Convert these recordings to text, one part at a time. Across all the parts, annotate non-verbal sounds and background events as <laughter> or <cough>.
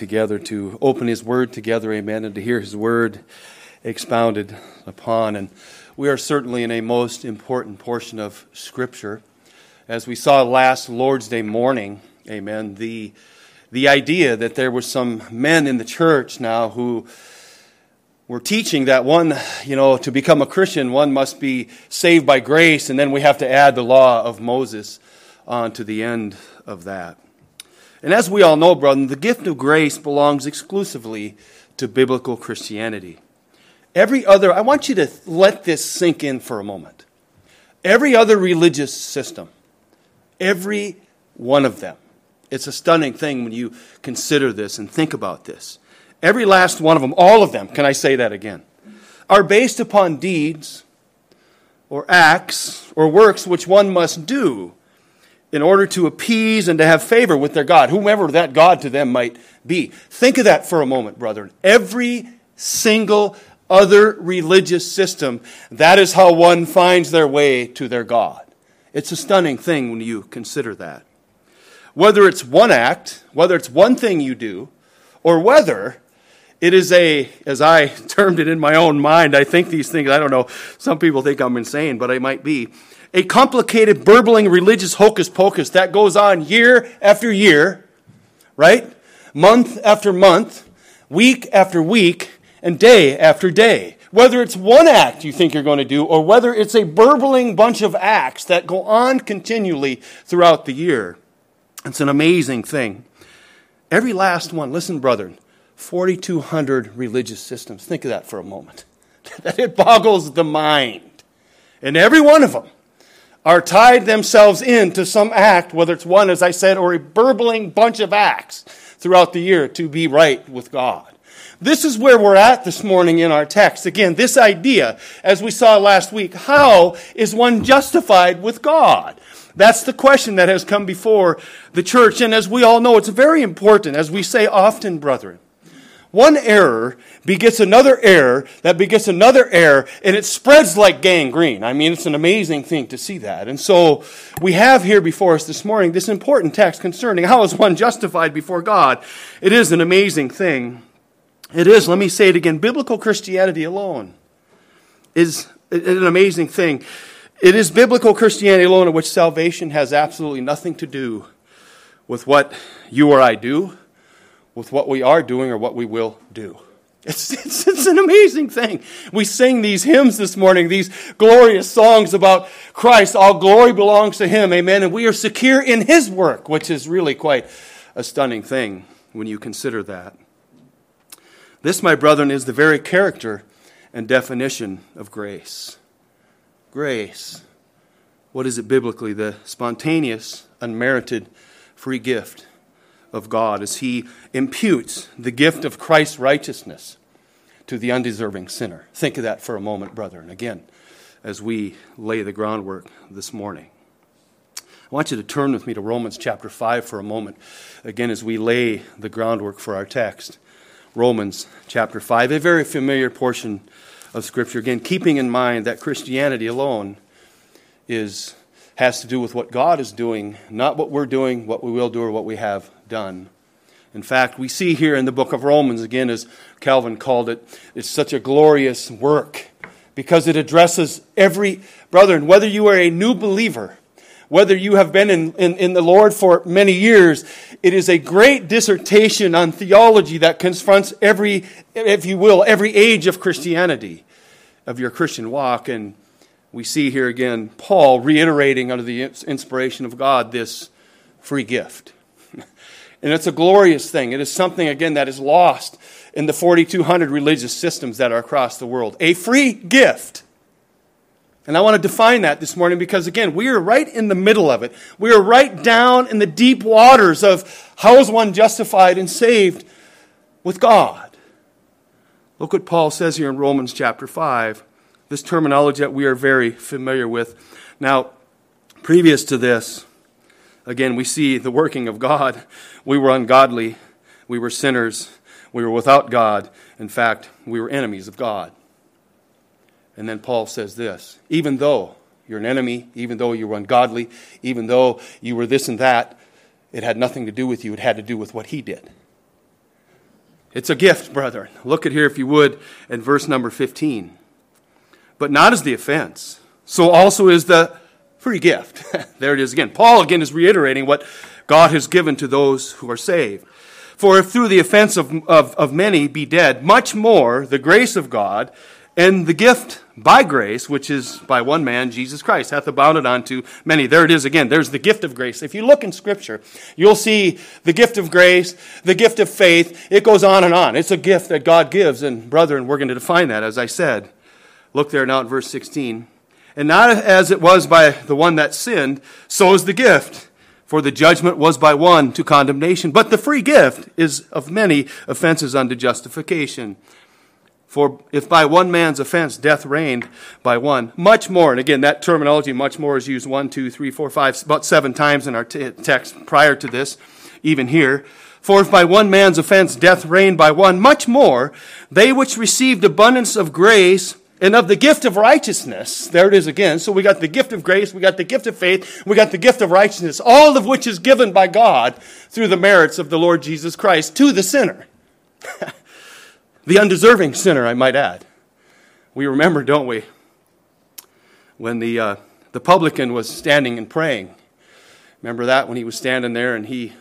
together to open His Word together, amen, and to hear His Word expounded upon. And we are certainly in a most important portion of Scripture. As we saw last Lord's Day morning, amen, the, the idea that there were some men in the church now who were teaching that one, you know, to become a Christian, one must be saved by grace, and then we have to add the law of Moses on to the end of that. And as we all know, brethren, the gift of grace belongs exclusively to biblical Christianity. Every other, I want you to let this sink in for a moment. Every other religious system, every one of them, it's a stunning thing when you consider this and think about this. Every last one of them, all of them, can I say that again, are based upon deeds or acts or works which one must do in order to appease and to have favor with their God, whomever that God to them might be. Think of that for a moment, brethren. Every single other religious system, that is how one finds their way to their God. It's a stunning thing when you consider that. Whether it's one act, whether it's one thing you do, or whether it is a, as I <laughs> termed it in my own mind, I think these things, I don't know, some people think I'm insane, but I might be a complicated, burbling religious hocus pocus that goes on year after year, right? Month after month, week after week, and day after day. Whether it's one act you think you're going to do, or whether it's a burbling bunch of acts that go on continually throughout the year. It's an amazing thing. Every last one, listen, brethren, 4,200 religious systems. Think of that for a moment. <laughs> it boggles the mind. And every one of them are tied themselves into some act, whether it's one, as I said, or a burbling bunch of acts throughout the year to be right with God. This is where we're at this morning in our text. Again, this idea, as we saw last week, how is one justified with God? That's the question that has come before the church. And as we all know, it's very important, as we say often, brethren. One error begets another error that begets another error, and it spreads like gangrene. I mean, it's an amazing thing to see that. And so we have here before us this morning this important text concerning how is one justified before God. It is an amazing thing. It is, let me say it again, biblical Christianity alone is an amazing thing. It is biblical Christianity alone in which salvation has absolutely nothing to do with what you or I do with what we are doing or what we will do. It's, <laughs> it's, it's, an amazing thing. We sing these hymns this morning, these glorious songs about Christ. All glory belongs to Him. Amen. And we are secure in His work, which is really quite a stunning thing when you consider that. This, my brethren, is the very character and definition of grace. Grace. What is it biblically? The spontaneous, unmerited, free gift of God as he imputes the gift of Christ's righteousness to the undeserving sinner. Think of that for a moment, brethren, again, as we lay the groundwork this morning. I want you to turn with me to Romans chapter 5 for a moment, again, as we lay the groundwork for our text. Romans chapter 5, a very familiar portion of Scripture. Again, keeping in mind that Christianity alone is, has to do with what God is doing, not what we're doing, what we will do, or what we have done. In fact, we see here in the book of Romans, again, as Calvin called it, it's such a glorious work because it addresses every brother. And whether you are a new believer, whether you have been in, in, in, the Lord for many years, it is a great dissertation on theology that confronts every, if you will, every age of Christianity, of your Christian walk. And we see here again Paul reiterating under the inspiration of God this free gift. And it's a glorious thing. It is something, again, that is lost in the 4,200 religious systems that are across the world. A free gift. And I want to define that this morning because, again, we are right in the middle of it. We are right down in the deep waters of how is one justified and saved with God. Look what Paul says here in Romans chapter 5. This terminology that we are very familiar with. Now, previous to this, Again, we see the working of God. We were ungodly. We were sinners. We were without God. In fact, we were enemies of God. And then Paul says this even though you're an enemy, even though you were ungodly, even though you were this and that, it had nothing to do with you. It had to do with what he did. It's a gift, brethren. Look at here, if you would, at verse number 15. But not as the offense, so also is the free gift. <laughs> there it is again. Paul again is reiterating what God has given to those who are saved. For if through the offense of, of, of many be dead, much more the grace of God and the gift by grace, which is by one man, Jesus Christ, hath abounded unto many. There it is again. There's the gift of grace. If you look in Scripture, you'll see the gift of grace, the gift of faith. It goes on and on. It's a gift that God gives. And, brethren, we're going to define that, as I said. Look there now at verse 16. And not as it was by the one that sinned, so is the gift. For the judgment was by one to condemnation, but the free gift is of many offenses unto justification. For if by one man's offense death reigned by one, much more, and again, that terminology, much more, is used one, two, three, four, five, about seven times in our t- text prior to this, even here. For if by one man's offense death reigned by one, much more, they which received abundance of grace and of the gift of righteousness, there it is again. So we got the gift of grace, we got the gift of faith, we got the gift of righteousness, all of which is given by God through the merits of the Lord Jesus Christ to the sinner. <laughs> The undeserving sinner, I might add. We remember, don't we, when the, uh, the publican was standing and praying. Remember that when he was standing there and he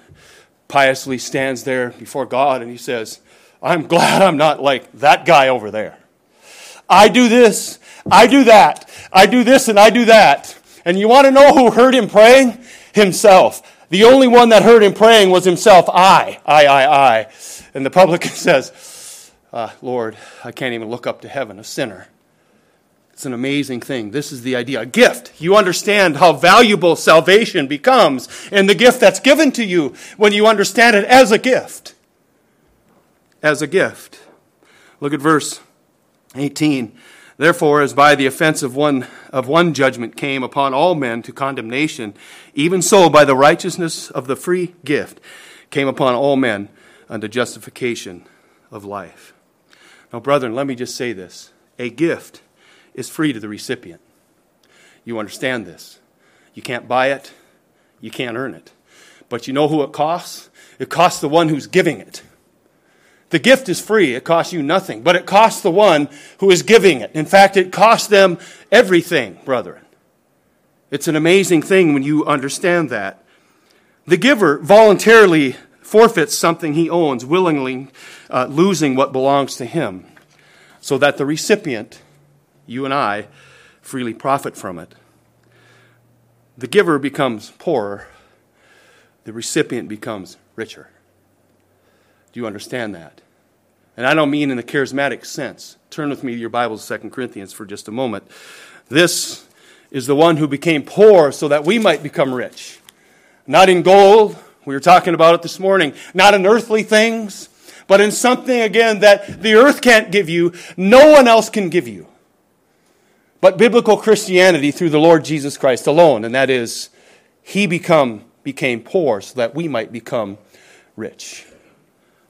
piously stands there before God and he says, I'm glad I'm not like that guy over there. I do this, I do that, I do this, and I do that. And you want to know who heard him praying? Himself. The only one that heard him praying was himself. I, I, I, I. And the publican <laughs> says, uh, Lord, I can't even look up to heaven, a sinner. It's an amazing thing. This is the idea. A gift. You understand how valuable salvation becomes and the gift that's given to you when you understand it as a gift. As a gift. Look at verse 18. Therefore, as by the offense of one, of one judgment came upon all men to condemnation, even so by the righteousness of the free gift came upon all men unto justification of life. Now, brethren, let me just say this a gift is free to the recipient. You understand this. You can't buy it, you can't earn it. But you know who it costs? It costs the one who's giving it. The gift is free, it costs you nothing, but it costs the one who is giving it. In fact, it costs them everything, brethren. It's an amazing thing when you understand that. The giver voluntarily forfeits something he owns, willingly uh, losing what belongs to him, so that the recipient, you and I, freely profit from it. The giver becomes poorer, the recipient becomes richer. Do you understand that? And I don't mean in the charismatic sense. Turn with me to your Bibles, 2 Corinthians, for just a moment. This is the one who became poor so that we might become rich. Not in gold, we were talking about it this morning. Not in earthly things, but in something, again, that the earth can't give you, no one else can give you. But biblical Christianity through the Lord Jesus Christ alone, and that is, He become, became poor so that we might become rich.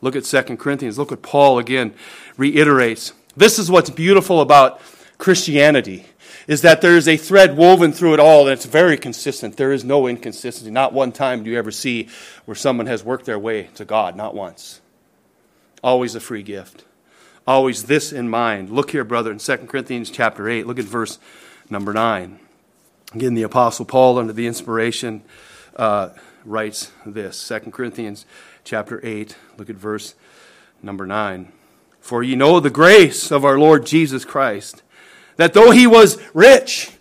Look at 2 Corinthians. Look what Paul again reiterates. This is what's beautiful about Christianity is that there is a thread woven through it all, and it's very consistent. There is no inconsistency. Not one time do you ever see where someone has worked their way to God, not once. Always a free gift. Always this in mind. Look here, brother, in 2 Corinthians chapter 8. Look at verse number 9. Again, the Apostle Paul, under the inspiration, uh, writes this 2 Corinthians chapter 8. Look at verse number 9. For ye know the grace of our Lord Jesus Christ that though he was rich,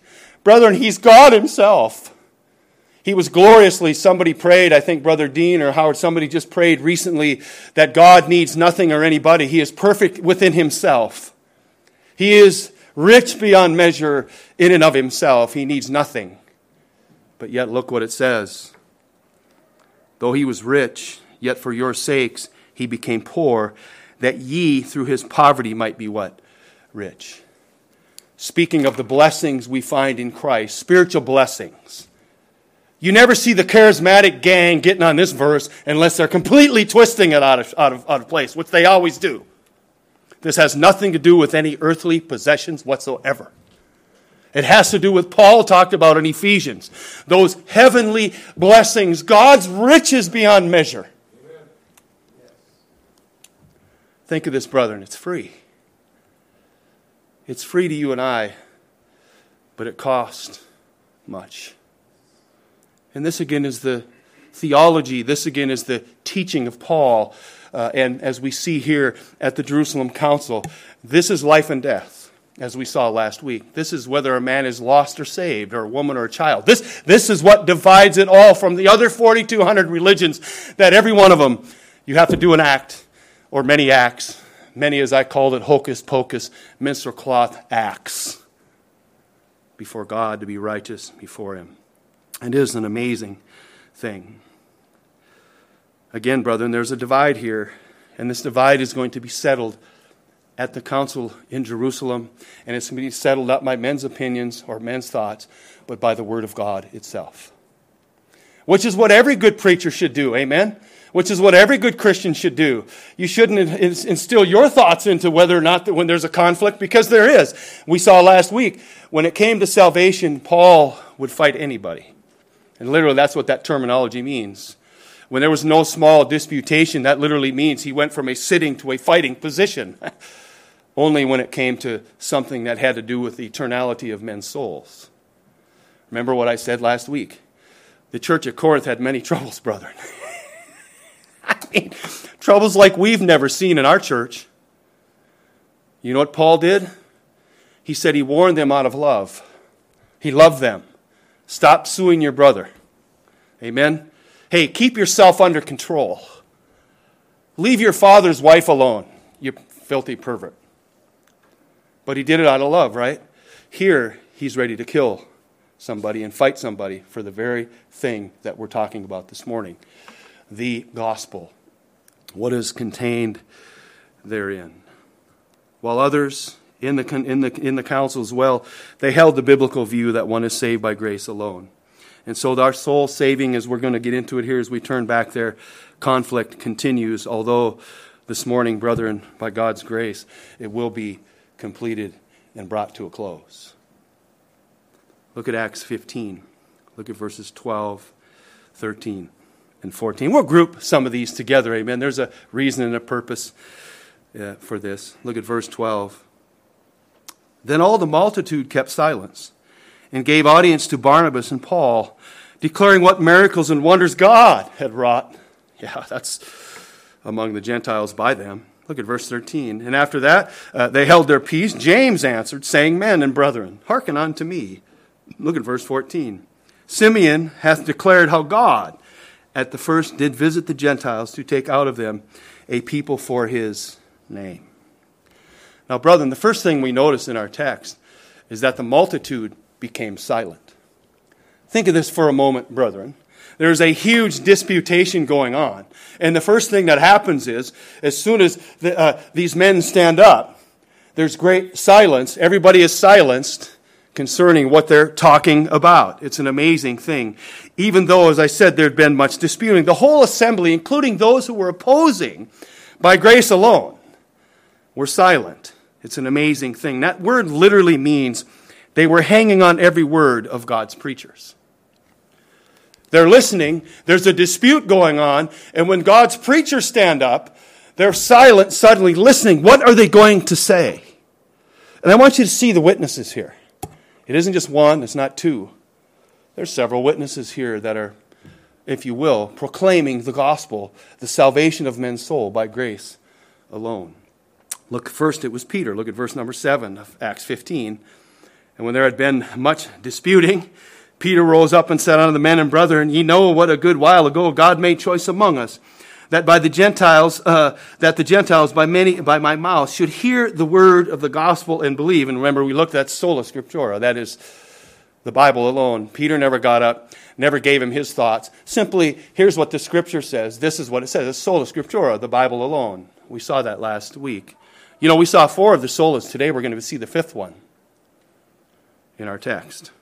brethren, he's God himself. He was gloriously, somebody prayed, I think Brother Dean or Howard, somebody just prayed recently that God needs nothing or anybody. He is perfect within himself. He is rich beyond measure in and of himself. He needs nothing. But yet, look what it says. Though he was rich, yet for your sakes he became poor, that ye through his poverty might be what? Rich speaking of the blessings we find in Christ, spiritual blessings. You never see the charismatic gang getting on this verse unless they're completely twisting it out of, out of, out of place, which they always do. This has nothing to do with any earthly possessions whatsoever. It has to do with Paul talked about in Ephesians. Those heavenly blessings, God's riches beyond measure. Think of this, brethren, it's free. It's free to you and I, but it costs much. And this again is the theology, this again is the teaching of Paul. Uh, and as we see here at the Jerusalem Council, this is life and death, as we saw last week. This is whether a man is lost or saved, or a woman or a child. This, this is what divides it all from the other 4,200 religions, that every one of them, you have to do an act, or many acts. Many, as I called it, hocus pocus, minstrel cloth acts before God to be righteous before Him. And it is an amazing thing. Again, brethren, there's a divide here, and this divide is going to be settled at the council in Jerusalem, and it's going to be settled not by men's opinions or men's thoughts, but by the Word of God itself. Which is what every good preacher should do, amen? Which is what every good Christian should do. You shouldn't instill your thoughts into whether or not that when there's a conflict, because there is. We saw last week, when it came to salvation, Paul would fight anybody. And literally, that's what that terminology means. When there was no small disputation, that literally means he went from a sitting to a fighting position. <laughs> Only when it came to something that had to do with the eternality of men's souls. Remember what I said last week? The church at Corinth had many <laughs> troubles, brethren. Mean, troubles like we've never seen in our church. You know what Paul did? He said he warned them out of love. He loved them. Stop suing your brother. Amen? Hey, keep yourself under control. Leave your father's wife alone, you filthy pervert. But he did it out of love, right? Here, he's ready to kill somebody and fight somebody for the very thing that we're talking about this morning the gospel. What is contained therein. While others in the, in, the, in the council as well, they held the biblical view that one is saved by grace alone. And so our soul saving, as we're going to get into it here as we turn back there, conflict continues, although this morning, brethren, by God's grace, it will be completed and brought to a close. Look at Acts 15. Look at verses 12, 13, and 14. We'll group some of these together, amen. There's a reason and a purpose uh, for this. Look at verse 12. Then all the multitude kept silence and gave audience to Barnabas and Paul, declaring what miracles and wonders God had wrought. <laughs> Yeah, that's among the Gentiles by them. Look at verse 13. And after that, uh, they held their peace. James answered, saying, Men and brethren, hearken unto me. Look at verse 14. Simeon hath declared how God at the first did visit the Gentiles to take out of them a people for his name. Now, brethren, the first thing we notice in our text is that the multitude became silent. Think of this for a moment, brethren. There's a huge disputation going on. And the first thing that happens is, as soon as the, uh, these men stand up, there's great silence. Everybody is silenced concerning what they're talking about. It's an amazing thing. Even though, as I said, there'd been much disputing, the whole assembly, including those who were opposing by grace alone, were silent. It's an amazing thing. That word literally means they were hanging on every word of God's preachers. They're listening, there's a dispute going on, and when God's preachers stand up, they're silent, suddenly listening. What are they going to say? And I want you to see the witnesses here. It isn't just one, it's not two. There's several witnesses here that are, if you will, proclaiming the gospel, the salvation of men's soul by grace alone. Look, first it was Peter. Look at verse number 7 of Acts 15. And when there had been much disputing, Peter rose up and said unto the men and brethren, Ye know what a good while ago God made choice among us, that by the Gentiles, uh, that the Gentiles by many by my mouth should hear the word of the gospel and believe. And remember, we looked at sola scriptura, that is the Bible alone. Peter never got up, never gave him his thoughts. Simply, here's what the scripture says. This is what it says. It's sola scriptura, the Bible alone. We saw that last week. You know, we saw four of the solas. Today we're going to see the fifth one in our text.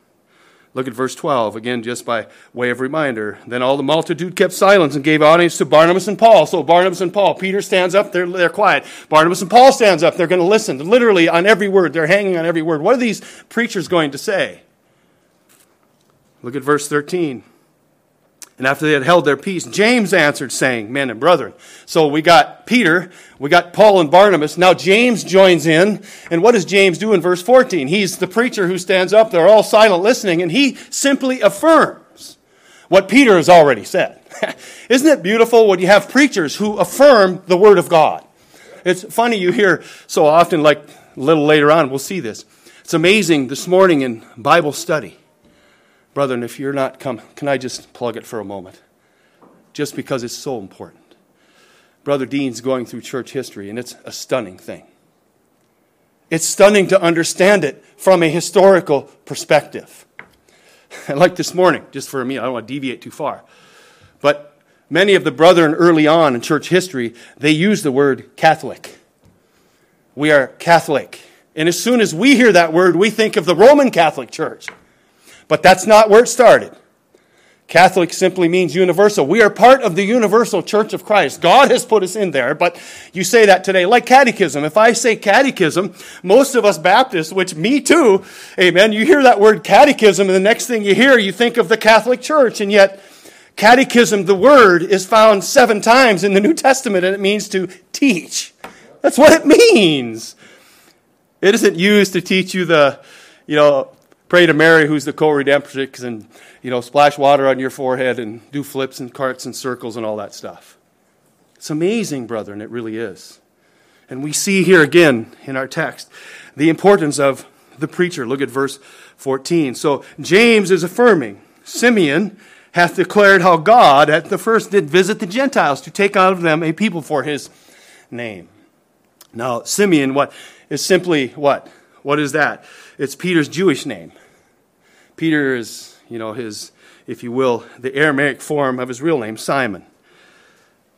Look at verse 12, again, just by way of reminder. Then all the multitude kept silence and gave audience to Barnabas and Paul. So Barnabas and Paul, Peter stands up, they're, they're quiet. Barnabas and Paul stands up, they're going to listen. Literally on every word, they're hanging on every word. What are these preachers going to say? Look at verse 13. And after they had held their peace, James answered, saying, Men and brethren. So we got Peter, we got Paul and Barnabas. Now James joins in. And what does James do in verse 14? He's the preacher who stands up. They're all silent listening. And he simply affirms what Peter has already said. <laughs> Isn't it beautiful when you have preachers who affirm the Word of God? It's funny you hear so often, like a little later on, we'll see this. It's amazing this morning in Bible study Brethren, if you're not come, can I just plug it for a moment? Just because it's so important. Brother Dean's going through church history, and it's a stunning thing. It's stunning to understand it from a historical perspective. <laughs> like this morning, just for me, I don't want to deviate too far. But many of the brethren early on in church history, they use the word Catholic. We are Catholic. And as soon as we hear that word, we think of the Roman Catholic Church. But that's not where it started. Catholic simply means universal. We are part of the universal church of Christ. God has put us in there, but you say that today. Like catechism. If I say catechism, most of us Baptists, which me too, amen, you hear that word catechism, and the next thing you hear, you think of the Catholic Church, and yet catechism, the word, is found seven times in the New Testament, and it means to teach. That's what it means. It isn't used to teach you the, you know, pray to Mary, who's the co-redemptrix, and you know, splash water on your forehead and do flips and carts and circles and all that stuff. It's amazing, brethren, it really is. And we see here again in our text the importance of the preacher. Look at verse 14. So James is affirming, Simeon hath declared how God at the first did visit the Gentiles to take out of them a people for his name. Now, Simeon, what is simply what? What is that? It's Peter's Jewish name. Peter is, you know, his, if you will, the Aramaic form of his real name, Simon.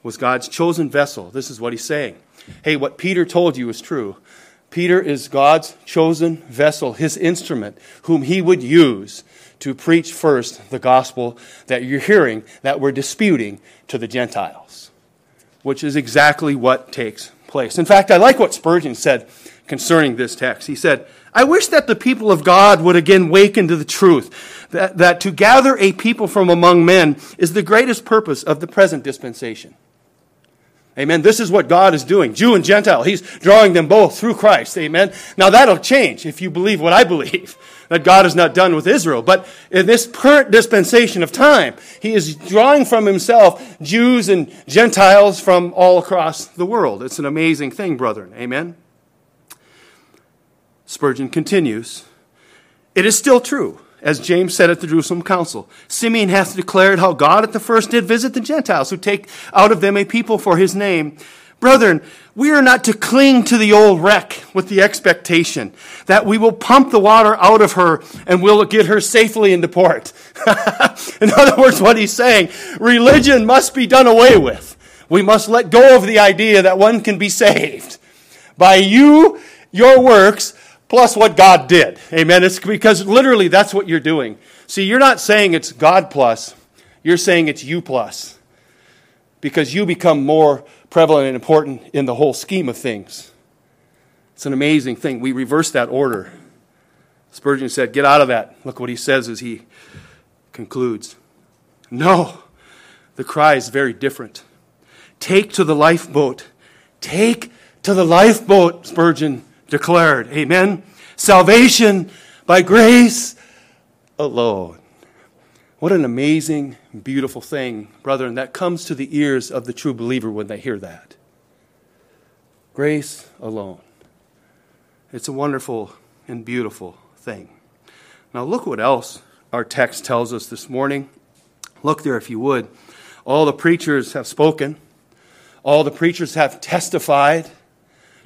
Was God's chosen vessel. This is what he's saying. Hey, what Peter told you is true. Peter is God's chosen vessel, his instrument, whom he would use to preach first the gospel that you're hearing, that we're disputing to the Gentiles, which is exactly what takes place. In fact, I like what Spurgeon said concerning this text. He said, I wish that the people of God would again waken to the truth that, that to gather a people from among men is the greatest purpose of the present dispensation. Amen. This is what God is doing. Jew and Gentile. He's drawing them both through Christ. Amen. Now that'll change if you believe what I believe, <laughs> that God is not done with Israel. But in this current dispensation of time, He is drawing from Himself Jews and Gentiles from all across the world. It's an amazing thing, brethren. Amen. Spurgeon continues, It is still true, as James said at the Jerusalem Council. Simeon hath declared how God at the first did visit the Gentiles, who take out of them a people for his name. Brethren, we are not to cling to the old wreck with the expectation that we will pump the water out of her and we'll get her safely into port. <laughs> In other words, what he's saying, religion must be done away with. We must let go of the idea that one can be saved by you, your works, plus what God did. Amen. It's because literally that's what you're doing. See, you're not saying it's God plus, you're saying it's you plus. Because you become more prevalent and important in the whole scheme of things. It's an amazing thing. We reverse that order. Spurgeon said, Get out of that. Look what he says as he concludes. No, the cry is very different. Take to the lifeboat. Take to the lifeboat, Spurgeon declared. Amen. Salvation by grace alone. What an amazing, beautiful thing, brethren, that comes to the ears of the true believer when they hear that. Grace alone. It's a wonderful and beautiful thing. Now, look what else our text tells us this morning. Look there, if you would. All the preachers have spoken, all the preachers have testified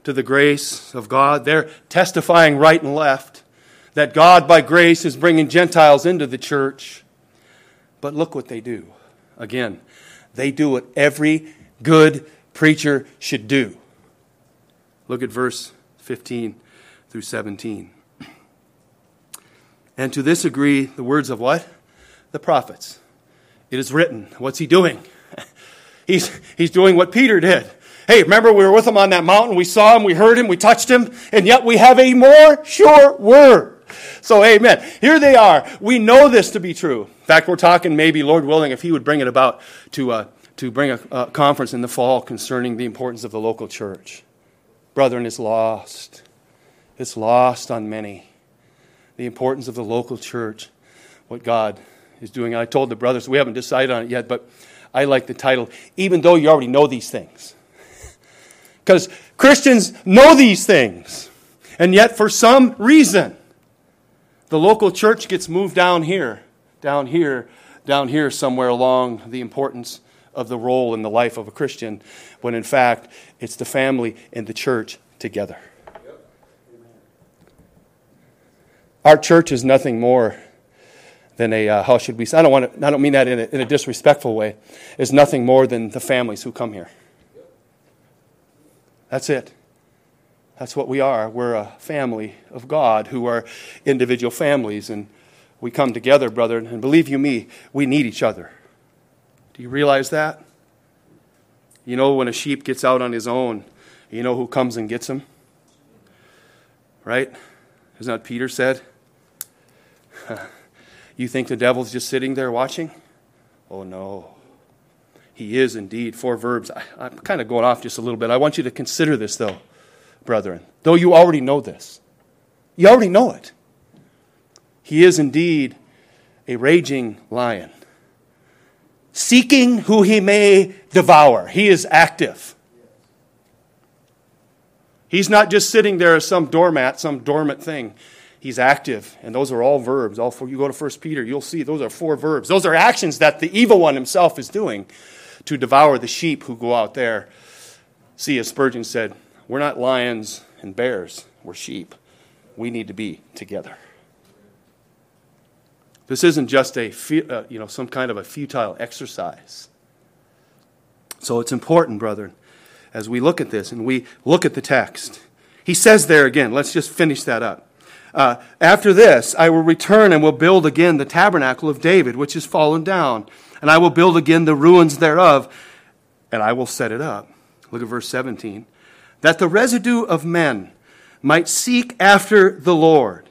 to the grace of God. They're testifying right and left that God, by grace, is bringing Gentiles into the church. But look what they do. Again, they do what every good preacher should do. Look at verse 15 through 17. And to this agree the words of what? The prophets. It is written. What's he doing? <laughs> He's, he's doing what Peter did. Hey, remember we were with him on that mountain. We saw him, we heard him, we touched him, and yet we have a more sure word. so, amen. Here they are. We know this to be true. In fact, we're talking maybe, Lord willing, if He would bring it about to, uh, to bring a, conference in the fall concerning the importance of the local church. Brethren, it's lost. It's lost on many. The importance of the local church, what God is doing. I told the brothers, we haven't decided on it yet, but I like the title, Even Though You Already Know These Things. Because Christians know these things. And yet, for some reason, the local church gets moved down here, down here, down here, somewhere along the importance of the role in the life of a Christian, when in fact, it's the family and the church together. Our church is nothing more than a, uh, how should we say, I don't, want to, I don't mean that in a, in a disrespectful way, is nothing more than the families who come here. That's it. That's what we are. We're a family of God who are individual families, and we come together, brother. And believe you me, we need each other. Do you realize that? You know, when a sheep gets out on his own, you know who comes and gets him? Right? Isn't that Peter said? <laughs> you think the devil's just sitting there watching? Oh, no. He is indeed. Four verbs. I, I'm kind of going off just a little bit. I want you to consider this, though, brethren, though you already know this. You already know it. He is indeed a raging lion, seeking who he may devour. He is active. He's not just sitting there as some doormat, some dormant thing. He's active, and those are all verbs. All four, you go to 1 Peter, you'll see those are four verbs. Those are actions that the evil one himself is doing to devour the sheep who go out there. See, as Spurgeon said, we're not lions and bears, we're sheep. We need to be together. This isn't just a uh, you know some kind of a futile exercise. So it's important, brethren, as we look at this and we look at the text. He says there again, let's just finish that up. Uh, after this, I will return and will build again the tabernacle of David, which is fallen down, and I will build again the ruins thereof, and I will set it up. Look at verse 17. That the residue of men might seek after the Lord,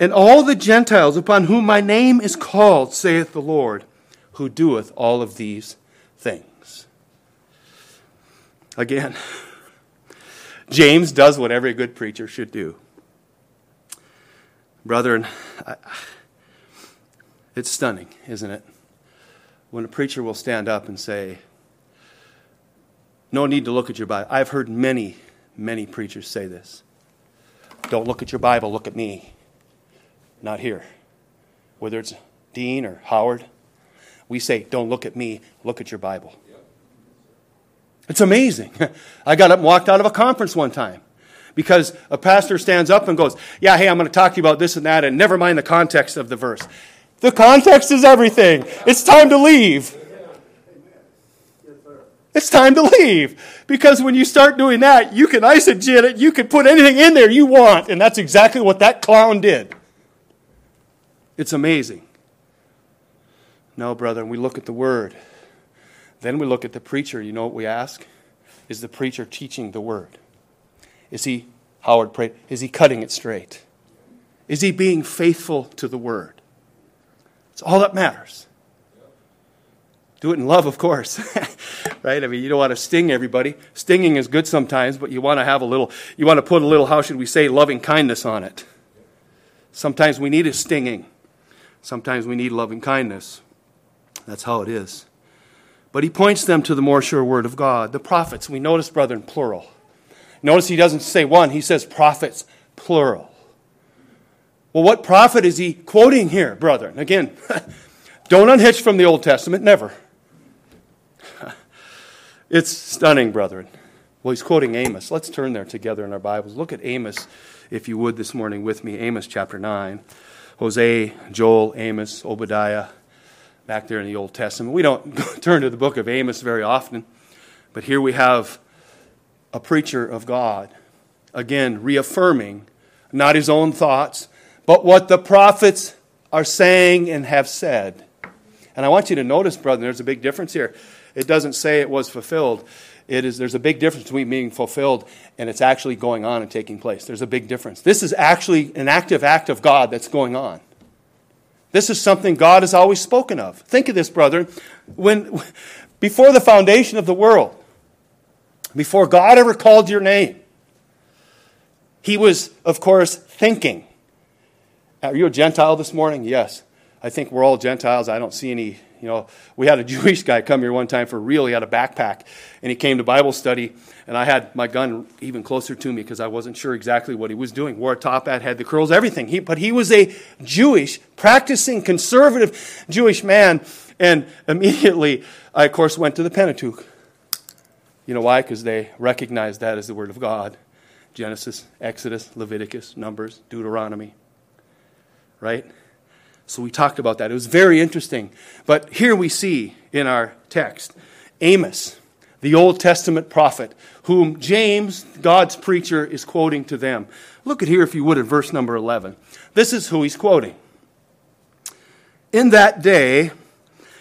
and all the Gentiles upon whom my name is called, saith the Lord, who doeth all of these things. Again, <laughs> James does what every good preacher should do. Brethren, it's stunning, isn't it? When a preacher will stand up and say, No need to look at your Bible. I've heard many, many preachers say this. Don't look at your Bible, look at me. Not here. Whether it's Dean or Howard, we say, Don't look at me, look at your Bible. It's amazing. <laughs> I got up and walked out of a conference one time because a pastor stands up and goes, Yeah, hey, I'm going to talk to you about this and that, and never mind the context of the verse. The context is everything. It's time to leave. It's time to leave. Because when you start doing that, you can eisegete it, you can put anything in there you want, and that's exactly what that clown did. It's amazing. No, brother, we look at the word. Then we look at the preacher. You know what we ask? Is the preacher teaching the word? Is he, Howard prayed, is he cutting it straight? Is he being faithful to the word? It's all that matters. Do it in love, of course. <laughs> right? I mean, you don't want to sting everybody. Stinging is good sometimes, but you want to have a little, you want to put a little, how should we say, loving kindness on it. Sometimes we need a stinging. Sometimes we need loving kindness. That's how it is. But he points them to the more sure word of God. The prophets, we notice, brethren, plural. Notice he doesn't say one, he says prophets, plural. Well, what prophet is he quoting here, brethren? Again, <laughs> don't unhitch from the Old Testament, never. <laughs> It's stunning, brethren. Well, he's quoting Amos. Let's turn there together in our Bibles. Look at Amos, if you would, this morning with me. Amos chapter 9. Hosea, Joel, Amos, Obadiah, back there in the Old Testament. We don't <laughs> turn to the book of Amos very often, but here we have a preacher of God, again, reaffirming not his own thoughts, but what the prophets are saying and have said. And I want you to notice, brother, there's a big difference here. It doesn't say it was fulfilled. it is, there's a big difference between being fulfilled and it's actually going on and taking place. There's a big difference. This is actually an active act of God that's going on. This is something God has always spoken of. Think of this, brother. When, before the foundation of the world, before God ever called your name, he was, of course, thinking. Are you a Gentile this morning? Yes. I think we're all Gentiles. I don't see any you know, we had a <laughs> Jewish guy come here one time for real. He had a backpack, and he came to Bible study, and I had my gun even closer to me because I wasn't sure exactly what he was doing. Wore a top hat, had the curls, everything. He, but he was a Jewish, practicing, conservative Jewish man, and immediately I, of course, went to the Pentateuch. You know why? Because they recognized that as the Word of God. Genesis, Exodus, Leviticus, Numbers, Deuteronomy. Right? So we talked about that. It was very interesting. But here we see in our text Amos, the Old Testament prophet, whom James, God's preacher, is quoting to them. Look at here, if you would, at verse number 11. This is who he's quoting. In that day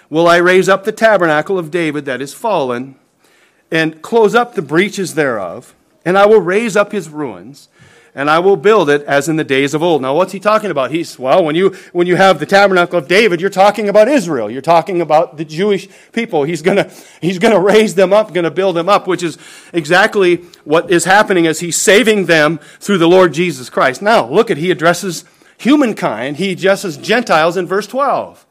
will I raise up the tabernacle of David that is fallen, and close up the breaches thereof, and I will raise up his ruins and I will build it as in the days of old. Now, what's he talking about? He's, well, when you, when you have the tabernacle of David, you're talking about Israel. You're talking about the Jewish people. He's gonna, he's gonna raise them up, gonna build them up, which is exactly what is happening as he's saving them through the Lord Jesus Christ. Now, look at, he addresses humankind. He addresses Gentiles in verse 12.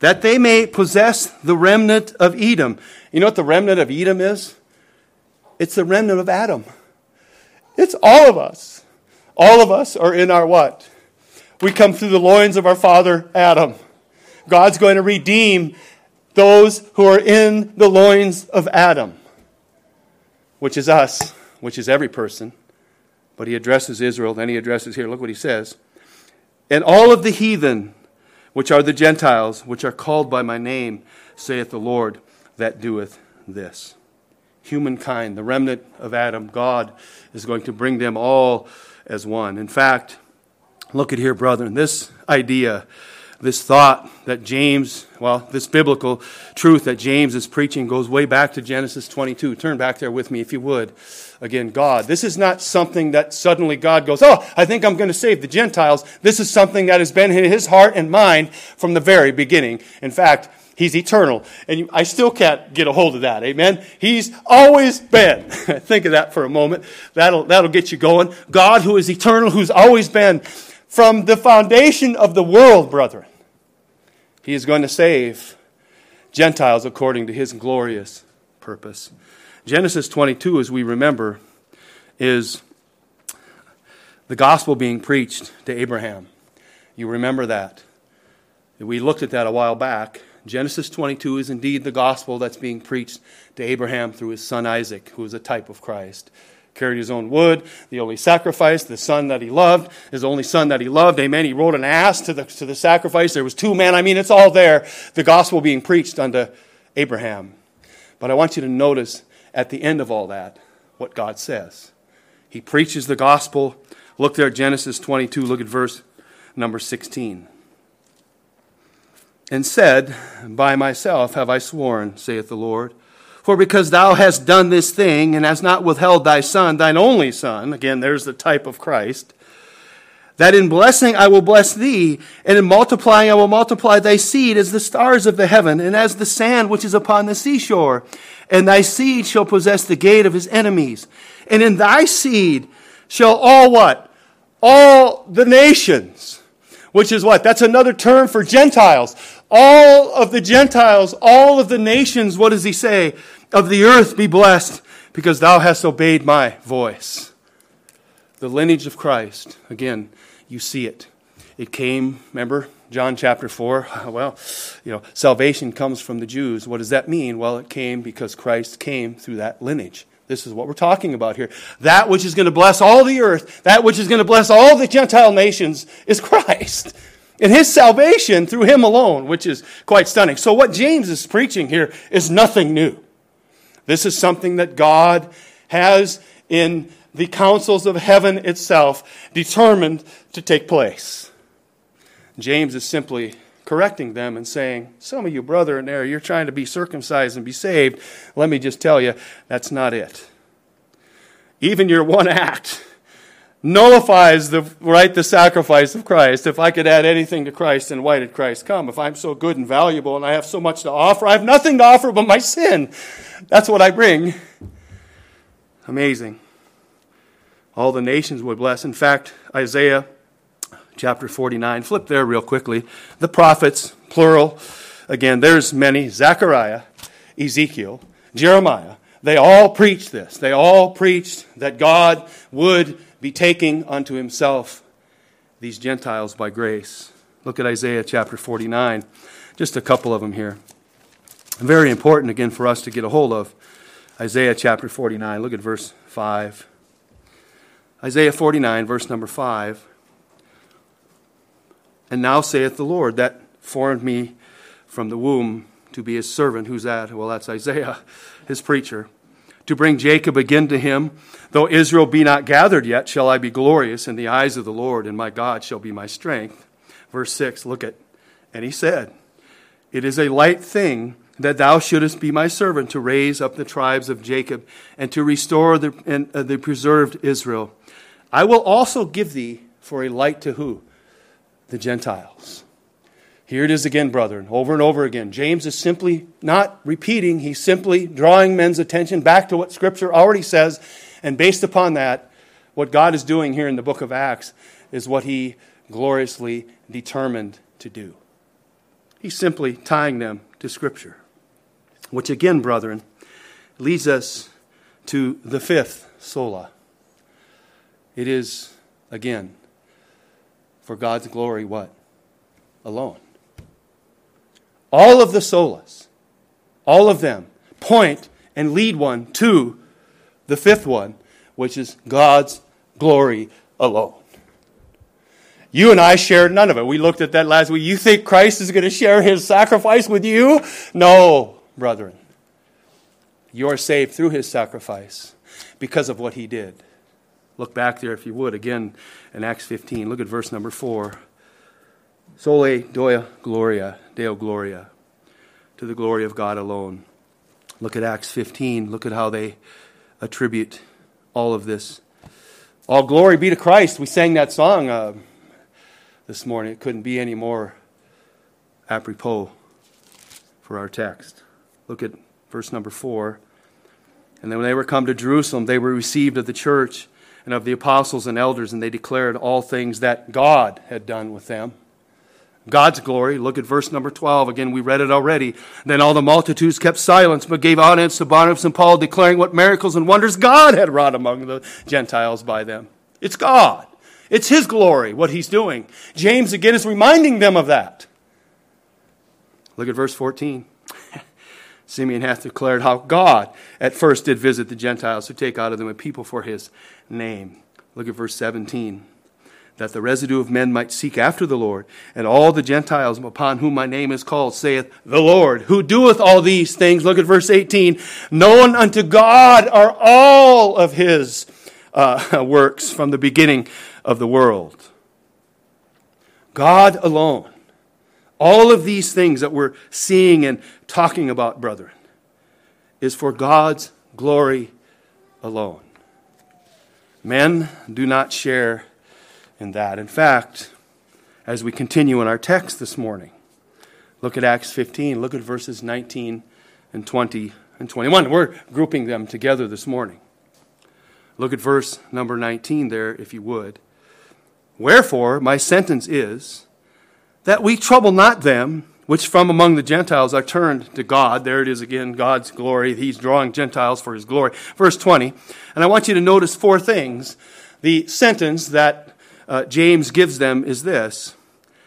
That they may possess the remnant of Edom. You know what the remnant of Edom is? It's the remnant of Adam. It's all of us. All of us are in our what? We come through the loins of our father Adam. God's going to redeem those who are in the loins of Adam, which is us, which is every person. But he addresses Israel, then he addresses here. Look what he says. And all of the heathen, which are the Gentiles, which are called by my name, saith the Lord that doeth this humankind, the remnant of Adam, God is going to bring them all as one. In fact, look at here, brethren, this idea, this thought that James, well, this biblical truth that James is preaching goes way back to Genesis 22. Turn back there with me if you would. Again, God. This is not something that suddenly God goes, oh, I think I'm going to save the Gentiles. This is something that has been in his heart and mind from the very beginning. In fact, He's eternal. And I still can't get a hold of that. Amen. He's always been. <laughs> Think of that for a moment. That'll, that'll get you going. God who is eternal, who's always been from the foundation of the world, brethren. He is going to save Gentiles according to his glorious purpose. Genesis 22, as we remember, is the gospel being preached to Abraham. You remember that. We looked at that a while back. Genesis 22 is indeed the gospel that's being preached to Abraham through his son Isaac, who is a type of Christ. Carried his own wood, the only sacrifice, the son that he loved, his only son that he loved. Amen. He rode an ass to the, to the sacrifice. There was two men. I mean, it's all there. The gospel being preached unto Abraham. But I want you to notice at the end of all that what God says. He preaches the gospel. Look there at Genesis 22. Look at verse number 16 and said, By myself have I sworn, saith the Lord. For because thou hast done this thing, and hast not withheld thy son, thine only son, again, there's the type of Christ, that in blessing I will bless thee, and in multiplying I will multiply thy seed as the stars of the heaven, and as the sand which is upon the seashore. And thy seed shall possess the gate of his enemies. And in thy seed shall all what? All the nations which is what? That's another term for Gentiles. All of the Gentiles, all of the nations, what does he say? Of the earth be blessed, because thou hast obeyed my voice. The lineage of Christ, again, you see it. It came, remember, John chapter 4. <laughs> Well, you know, salvation comes from the Jews. What does that mean? Well, it came because Christ came through that lineage. This is what we're talking about here. That which is going to bless all the earth, that which is going to bless all the Gentile nations is <laughs> Christ. And his salvation through him alone, which is quite stunning. So, what James is preaching here is nothing new. This is something that God has in the councils of heaven itself determined to take place. James is simply correcting them and saying, Some of you, brother, in there, you're trying to be circumcised and be saved. Let me just tell you, that's not it. Even your one act nullifies the right the sacrifice of Christ. If I could add anything to Christ, then why did Christ come? If I'm so good and valuable and I have so much to offer, I have nothing to offer but my sin. That's what I bring. Amazing. All the nations would bless. In fact, Isaiah chapter 49, flip there real quickly. The prophets, plural. Again, there's many. Zechariah, Ezekiel, Jeremiah. They all preached this. They all preached that God would be taking unto himself these Gentiles by grace. Look at Isaiah chapter 49. Just a couple of them here. Very important again for us to get a hold of. Isaiah chapter 49. Look at verse 5. Isaiah 49, verse number 5. And now saith the Lord that formed me from the womb to be his servant. Who's that? Well, that's Isaiah, his preacher to bring Jacob again to him. Though Israel be not gathered yet, shall I be glorious in the eyes of the Lord, and my God shall be my strength. Verse 6, look at, and he said, It is a light thing that thou shouldest be my servant to raise up the tribes of Jacob and to restore the, and, uh, the preserved Israel. I will also give thee for a light to who? The Gentiles. Here it is again, brethren, over and over again. James is simply not repeating, he's simply drawing men's attention back to what Scripture already says. And based upon that, what God is doing here in the book of Acts is what he gloriously determined to do. He's simply tying them to Scripture. Which again, brethren, leads us to the fifth sola. It is, again, for God's glory, what? Alone. All of the solas, all of them, point and lead one to the fifth one, which is God's glory alone. You and I shared none of it. We looked at that last week. You think Christ is going to share his sacrifice with you? No, brethren. You are saved through his sacrifice because of what he did. Look back there, if you would, again in Acts 15. Look at verse number 4. Soli Deo Gloria, Deo Gloria, to the glory of God alone. Look at Acts 15. Look at how they attribute all of this. All glory be to Christ. We sang that song uh, this morning. It couldn't be any more apropos for our text. Look at verse number 4. And then when they were come to Jerusalem, they were received of the church and of the apostles and elders, and they declared all things that God had done with them. God's glory. Look at verse number 12. Again, we read it already. Then all the multitudes kept silence, but gave audience to Barnabas and Paul, declaring what miracles and wonders God had wrought among the Gentiles by them. It's God. It's His glory, what He's doing. James again is reminding them of that. Look at verse 14. <laughs> Simeon hath declared how God at first did visit the Gentiles to take out of them a people for His name. Look at verse 17 that the residue of men might seek after the Lord, and all the Gentiles upon whom my name is called, saith the Lord, who doeth all these things. Look at verse 18. Known unto God are all of his uh, <laughs> works from the beginning of the world. God alone. All of these things that we're seeing and talking about, brethren, is for God's glory alone. Men do not share in that. In fact, as we continue in our text this morning, look at Acts 15, look at verses 19 and 20 and 21. We're grouping them together this morning. Look at verse number 19 there, if you would. Wherefore, my sentence is that we trouble not them which from among the Gentiles are turned to God. There it is again, God's glory. He's drawing Gentiles for his glory. Verse 20. And I want you to notice four things. The sentence that uh, James gives them is this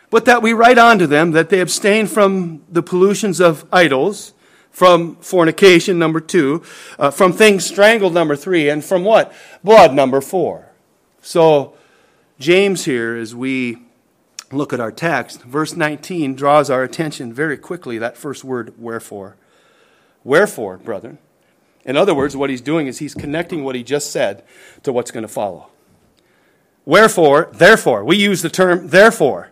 But that we write unto them that they abstain from the pollutions of idols, from fornication, number two, uh, from things strangled, number three, and from what? Blood, number four. So, James here, as we look at our text, verse 19 draws our attention very quickly, that first word, wherefore. Wherefore, brethren. In other words, what he's doing is he's connecting what he just said to what's going to follow. Wherefore, therefore, we use the term therefore.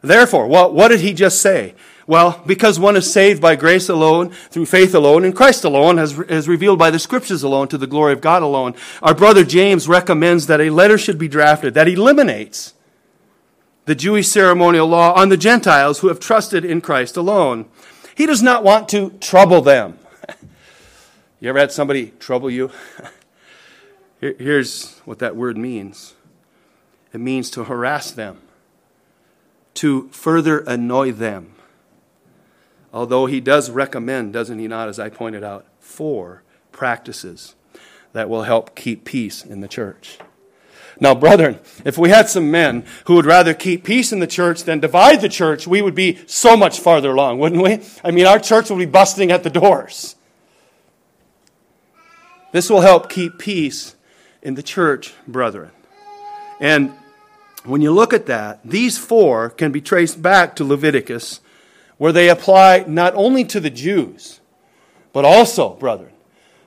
Therefore, what, what did he just say? Well, because one is saved by grace alone, through faith alone, in Christ alone, as, as revealed by the scriptures alone, to the glory of God alone, our brother James recommends that a letter should be drafted that eliminates the Jewish ceremonial law on the Gentiles who have trusted in Christ alone. He does not want to trouble them. <laughs> you ever had somebody trouble you? <laughs> Here's what that word means it means to harass them, to further annoy them Although he does recommend, doesn't he not, as I pointed out, four practices that will help keep peace in the church. Now, brethren, if we had some men who would rather keep peace in the church than divide the church, we would be so much farther along, wouldn't we? I mean, our church would be busting at the doors. This will help keep peace in the church, brethren. And when you look at that, these four can be traced back to Leviticus where they apply not only to the Jews, but also, brethren,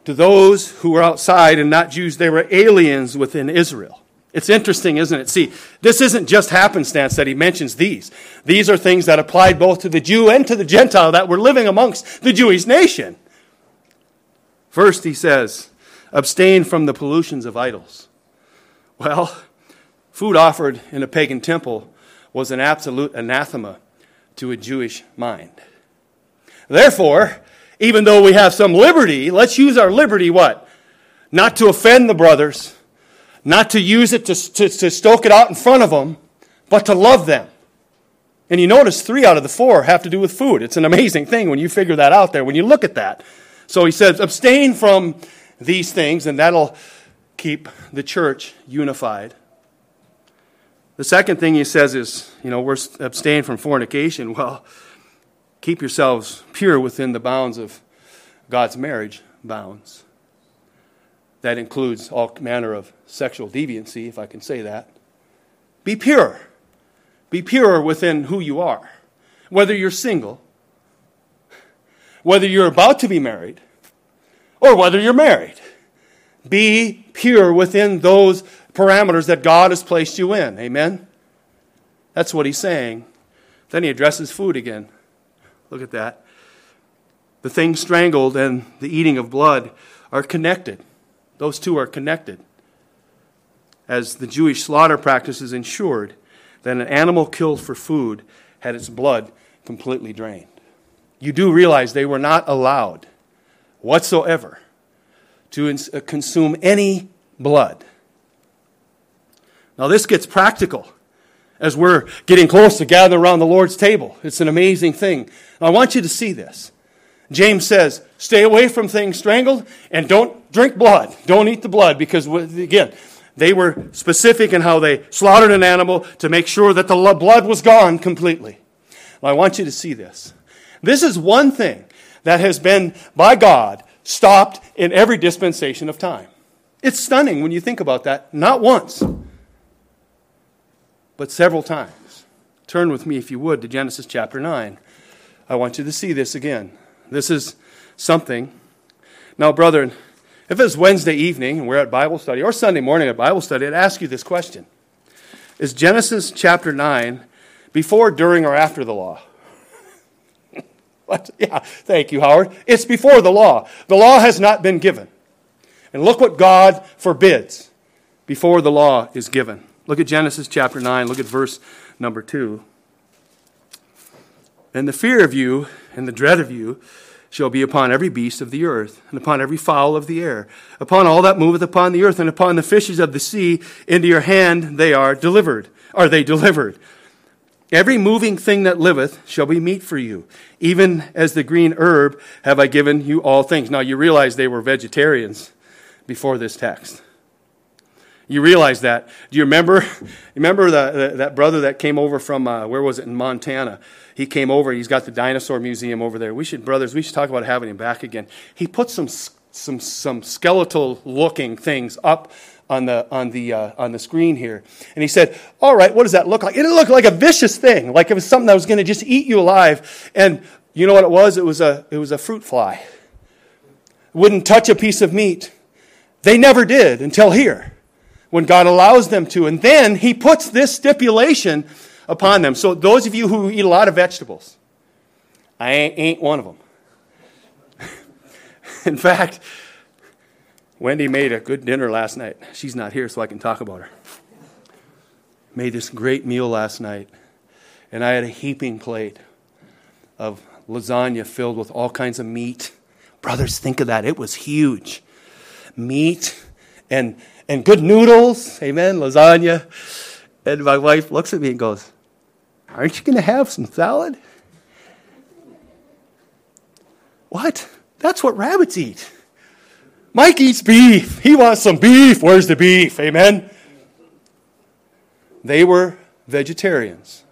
to those who were outside and not Jews. They were aliens within Israel. It's interesting, isn't it? See, this isn't just happenstance that he mentions these. These are things that applied both to the Jew and to the Gentile that were living amongst the Jewish nation. First, he says, abstain from the pollutions of idols. Well, food offered in a pagan temple was an absolute anathema to a Jewish mind. Therefore, even though we have some liberty, let's use our liberty what? Not to offend the brothers, not to use it to, to, to stoke it out in front of them, but to love them. And you notice three out of the four have to do with food. It's an amazing thing when you figure that out there, when you look at that. So he says, abstain from these things, and that'll keep the church unified. The second thing he says is, you know, we're abstain from fornication. <laughs> Well, keep yourselves pure within the bounds of God's marriage bounds. That includes all manner of sexual deviancy, if I can say that. Be pure. Be pure within who you are. Whether you're single, whether you're about to be married, or whether you're married. Be pure within those parameters that God has placed you in. Amen? That's what he's saying. Then he addresses food again. Look at that. The thing strangled and the eating of blood are connected. Those two are connected. As the Jewish slaughter practices ensured that an animal killed for food had its blood completely drained. You do realize they were not allowed whatsoever to uh, consume any blood. Now, this gets practical as we're getting close to gather around the Lord's table. It's an amazing thing. I want you to see this. James says, stay away from things strangled and don't drink blood. Don't eat the blood because, again, they were specific in how they slaughtered an animal to make sure that the blood was gone completely. I want you to see this. This is one thing that has been, by God, stopped in every dispensation of time. It's stunning when you think about that. Not once, but several times. Turn with me, if you would, to Genesis chapter 9. I want you to see this again. This is something. Now, brethren, if it's Wednesday evening and we're at Bible study, or Sunday morning at Bible study, I'd ask you this question Is Genesis chapter 9 before, during, or after the law? <laughs> yeah, thank you, Howard. It's before the law. The law has not been given. And look what God forbids before the law is given. Look at Genesis chapter 9. Look at verse number 2. And the fear of you and the dread of you shall be upon every beast of the earth, and upon every fowl of the air, upon all that moveth upon the earth, and upon the fishes of the sea. Into your hand they are delivered. Are they delivered? Every moving thing that liveth shall be meat for you. Even as the green herb have I given you all things. Now you realize they were vegetarians before this text. You realize that. Do you remember? <laughs> Remember the, the, that brother that came over from uh, where was it in Montana? He came over. He's got the dinosaur museum over there. We should, brothers, we should talk about having him back again. He put some some some skeletal looking things up on the on the uh, on the screen here, and he said, "All right, what does that look like?" It looked like a vicious thing, like it was something that was going to just eat you alive. And you know what it was? It was a it was a fruit fly. Wouldn't touch a piece of meat. They never did until here when God allows them to. And then he puts this stipulation upon them. So, those of you who eat a lot of vegetables, I ain't, one of them. <laughs> In fact, Wendy made a good dinner last night. She's not here, so I can talk about her. Made this great meal last night, and I had a heaping plate of lasagna filled with all kinds of meat. Brothers, think of that. It was huge. Meat and, and good noodles. Amen. Lasagna. And my wife looks at me and goes, Aren't you going to have some salad? What? That's what rabbits eat. Mike eats beef. He wants some beef. Where's the beef? Amen. They were vegetarians.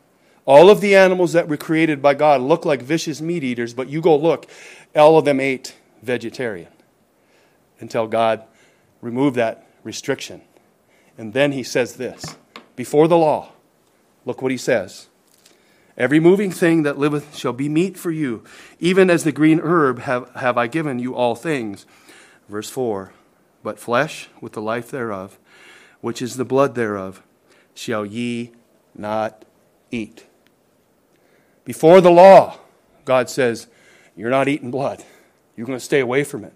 All of the animals that were created by God look like vicious meat eaters, but you go look, all of them ate vegetarian until God removed that restriction. And then he says this before the law, look what he says. Every moving thing that liveth shall be meat for you, even as the green herb have, have I given you all things. Verse 4 But flesh with the life thereof, which is the blood thereof, shall ye not eat. Before the law, God says, You're not eating blood. You're going to stay away from it.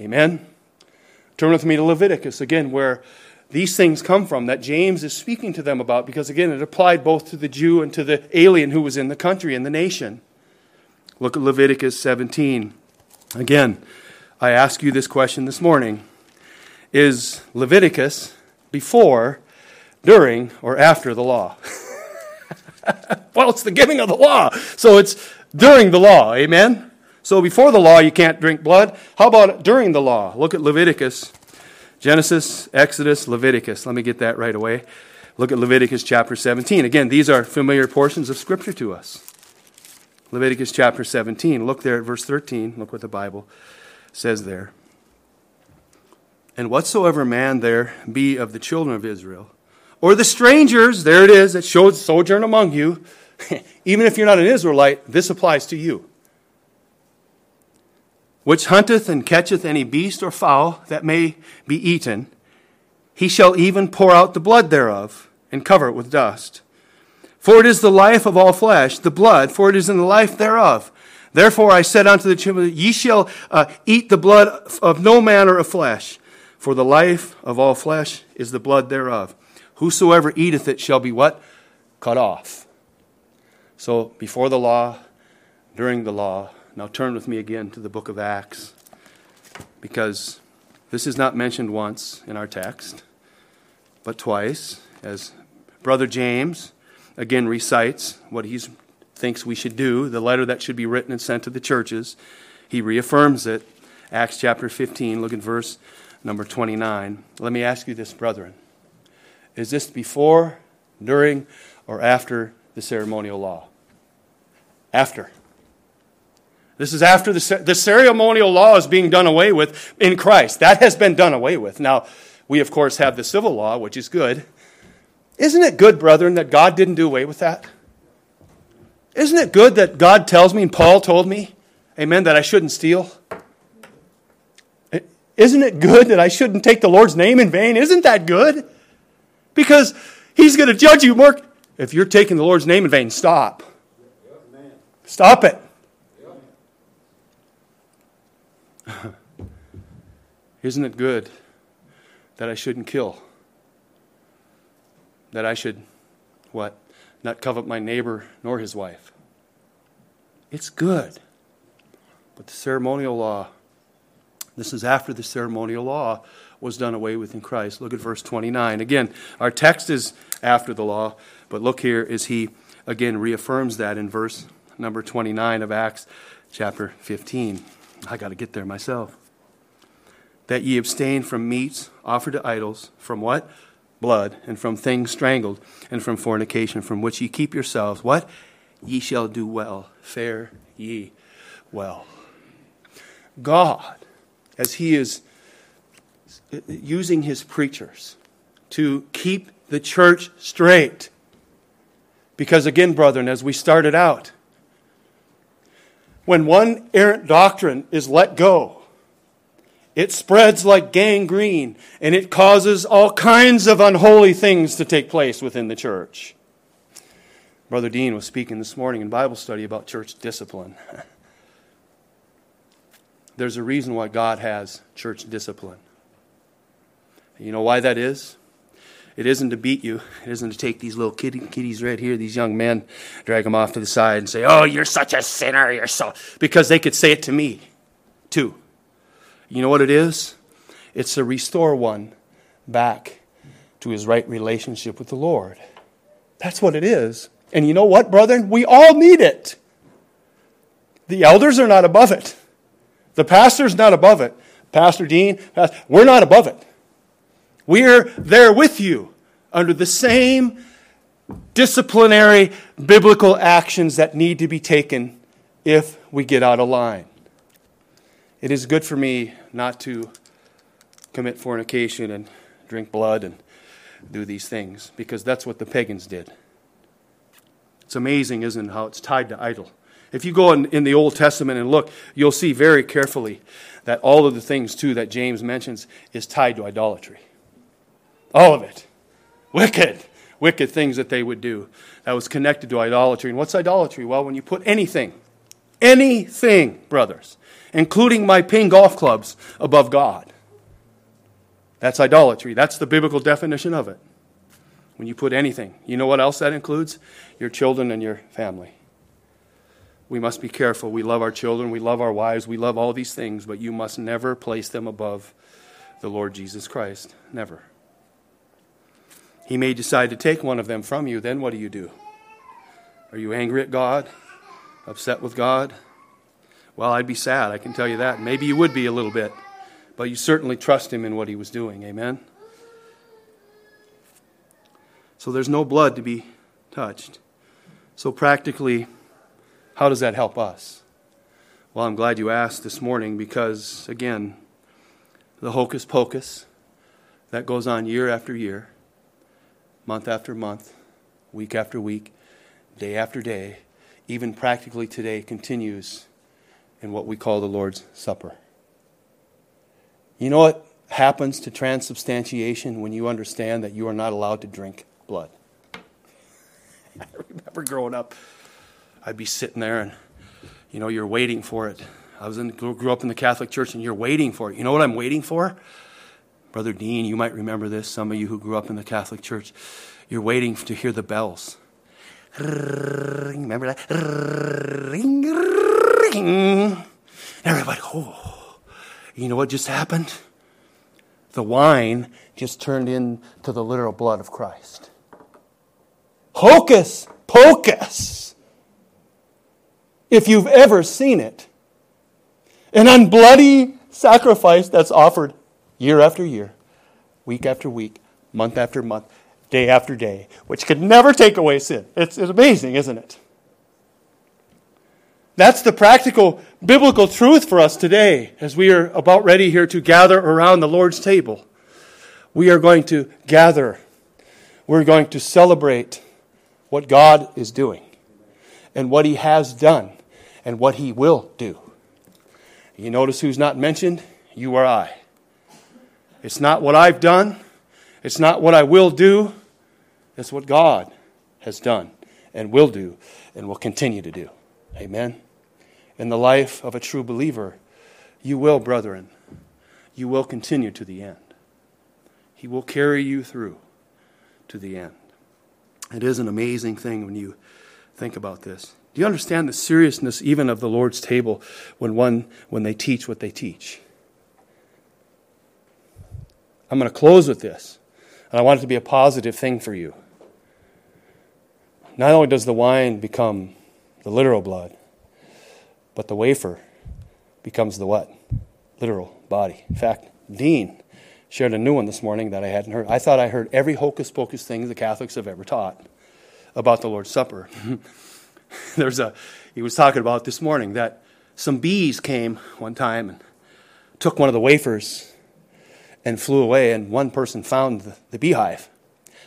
Amen? Turn with me to Leviticus again, where these things come from that James is speaking to them about, because again, it applied both to the Jew and to the alien who was in the country and the nation. Look at Leviticus 17. Again, I ask you this question this morning Is Leviticus before, during, or after the law? <laughs> well, it's the giving of the law. So it's during the law. Amen? So before the law, you can't drink blood. How about during the law? Look at Leviticus. Genesis, Exodus, Leviticus. Let me get that right away. Look at Leviticus chapter 17. Again, these are familiar portions of Scripture to us. Leviticus chapter 17. Look there at verse 13. Look what the Bible says there. And whatsoever man there be of the children of Israel, or the strangers, there it is, that showed sojourn among you, <laughs> even if you're not an Israelite, this applies to you. Which hunteth and catcheth any beast or fowl that may be eaten, he shall even pour out the blood thereof, and cover it with dust. For it is the life of all flesh, the blood, for it is in the life thereof. Therefore I said unto the children, Ye shall uh, eat the blood of no manner of flesh, for the life of all flesh is the blood thereof. Whosoever eateth it shall be what? Cut off. So before the law, during the law. Now turn with me again to the book of Acts, because this is not mentioned once in our text, but twice, as Brother James again recites what he thinks we should do, the letter that should be written and sent to the churches. He reaffirms it. Acts chapter 15, look at verse number 29. Let me ask you this, brethren. Is this before, during, or after the ceremonial law? After. This is after the, the ceremonial law is being done away with in Christ. That has been done away with. Now, we, of course, have the civil law, which is good. Isn't it good, brethren, that God didn't do away with that? Isn't it good that God tells me, and Paul told me, amen, that I shouldn't steal? Isn't it good that I shouldn't take the Lord's name in vain? Isn't that good? Because he's going to judge you Mark. If you're taking the Lord's name in vain, stop. Stop it. <laughs> Isn't it good that I shouldn't kill? That I should, what? Not covet my neighbor nor his wife. It's good. But the ceremonial law, this is after the ceremonial law was done away with in Christ. Look at verse 29. Again, our text is after the law, but look here as he again reaffirms that in verse number 29 of Acts chapter 15. I got to get there myself. That ye abstain from meats offered to idols, from what? Blood, and from things strangled, and from fornication, from which ye keep yourselves. What? Ye shall do well. Fare ye well. God, as He is using His preachers to keep the church straight, because again, brethren, as we started out, when one errant doctrine is let go, it spreads like gangrene and it causes all kinds of unholy things to take place within the church. Brother Dean was speaking this morning in Bible study about church discipline. There's a reason why God has church discipline. You know why that is? It isn't to beat you. It isn't to take these little kitty, kitties right here, these young men, drag them off to the side and say, Oh, you're such a sinner. You're so. Because they could say it to me, too. You know what it is? It's to restore one back to his right relationship with the Lord. That's what it is. And you know what, brethren? We all need it. The elders are not above it. The pastor's not above it. Pastor Dean, we're not above it. We're there with you under the same disciplinary biblical actions that need to be taken if we get out of line. It is good for me not to commit fornication and drink blood and do these things because that's what the pagans did. It's amazing, isn't it, how it's tied to idol. If you go in, in the Old Testament and look, you'll see very carefully that all of the things, too, that James mentions is tied to idolatry. All of it. Wicked, wicked things that they would do that was connected to idolatry. And what's idolatry? Well, when you put anything, anything, brothers, including my ping golf clubs, above God, that's idolatry. That's the biblical definition of it. When you put anything, you know what else that includes? Your children and your family. We must be careful. We love our children, we love our wives, we love all these things, but you must never place them above the Lord Jesus Christ. Never. He may decide to take one of them from you, then what do you do? Are you angry at God? Upset with God? Well, I'd be sad, I can tell you that. Maybe you would be a little bit, but you certainly trust Him in what He was doing. Amen? So there's no blood to be touched. So, practically, how does that help us? Well, I'm glad you asked this morning because, again, the hocus pocus that goes on year after year month after month, week after week, day after day, even practically today, continues in what we call the Lord's Supper. You know what happens to transubstantiation when you understand that you are not allowed to drink blood? <laughs> I remember growing up, I'd be sitting there and, you know, you're waiting for it. I was in, grew up in the Catholic Church and you're waiting for it. You know what I'm waiting for? Brother Dean, you might remember this, some of you who grew up in the Catholic Church. You're waiting to hear the bells. Remember that? Everybody, oh. You know what just happened? The wine just turned into the literal blood of Christ. Hocus pocus! If you've ever seen it. An unbloody sacrifice that's offered year after year, week after week, month after month, day after day, which could never take away sin. It's, it's amazing, isn't it? That's the practical biblical truth for us today as we are about ready here to gather around the Lord's table. We are going to gather. We're going to celebrate what God is doing and what He has done and what He will do. You notice who's not mentioned? You or I. It's not what I've done, it's not what I will do, it's what God has done and will do and will continue to do. Amen. In the life of a true believer, you will, brethren, you will continue to the end. He will carry you through to the end. It is an amazing thing when you think about this. Do you understand the seriousness even of the Lord's table when one when they teach what they teach? I'm going to close with this. And I want it to be a positive thing for you. Not only does the wine become the literal blood, but the wafer becomes the what? Literal body. In fact, Dean shared a new one this morning that I hadn't heard. I thought I heard every hocus pocus thing the Catholics have ever taught about the Lord's Supper. <laughs> There's a he was talking about this morning that some bees came one time and took one of the wafers and flew away, and one person found the, the beehive.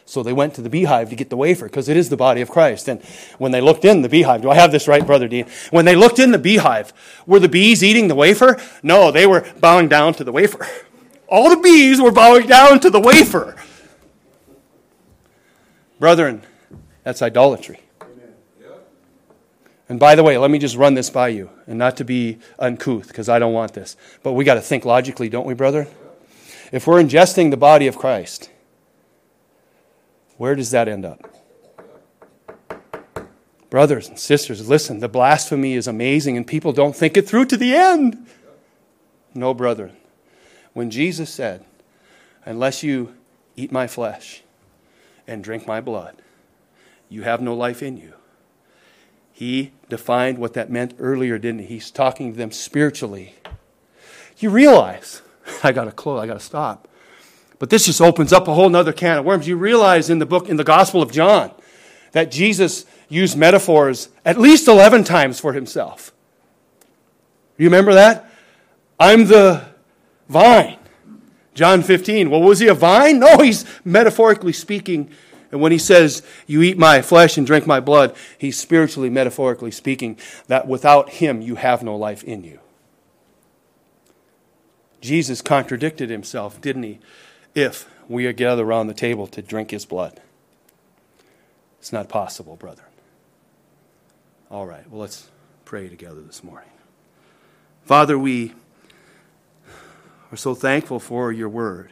So they went to the beehive to get the wafer because it is the body of Christ. And when they looked in the beehive, do I have this right, Brother Dean? When they looked in the beehive, were the bees eating the wafer? No, they were bowing down to the wafer. All the bees were bowing down to the wafer. Brethren, that's idolatry. And by the way, let me just run this by you, and not to be uncouth, because I don't want this. But we got to think logically, don't we, brother? If we're ingesting the body of Christ, where does that end up? Brothers and sisters, listen, the blasphemy is amazing, and people don't think it through to the end. No, brother. When Jesus said, Unless you eat my flesh and drink my blood, you have no life in you. He defined what that meant earlier, didn't he? He's talking to them spiritually. You realize, <laughs> I got to close, I got to stop. But this just opens up a whole other can of worms. You realize in the book, in the Gospel of John, that Jesus used metaphors at least 11 times for himself. You remember that? I'm the vine. John 15. Well, was he a vine? No, he's metaphorically speaking and when he says, You eat my flesh and drink my blood, he's spiritually, metaphorically speaking that without him you have no life in you. Jesus contradicted himself, didn't he? If we are gathered around the table to drink his blood. It's not possible, brother. All right, well, let's pray together this morning. Father, we are so thankful for your word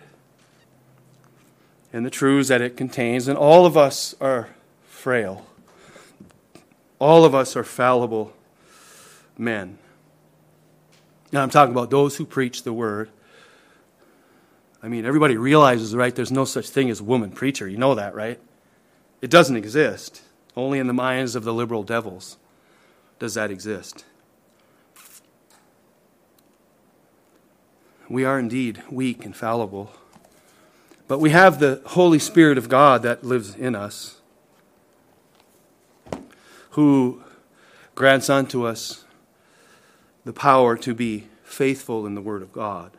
and the truths that it contains. And all of us are frail, all of us are fallible men. And I'm talking about those who preach the word. I mean, everybody realizes, right, there's no such thing as woman preacher. You know that, right? It doesn't exist. Only in the minds of the liberal devils does that exist. We are indeed weak and fallible. But we have the Holy Spirit of God that lives in us, who grants unto us the power to be faithful in the Word of God.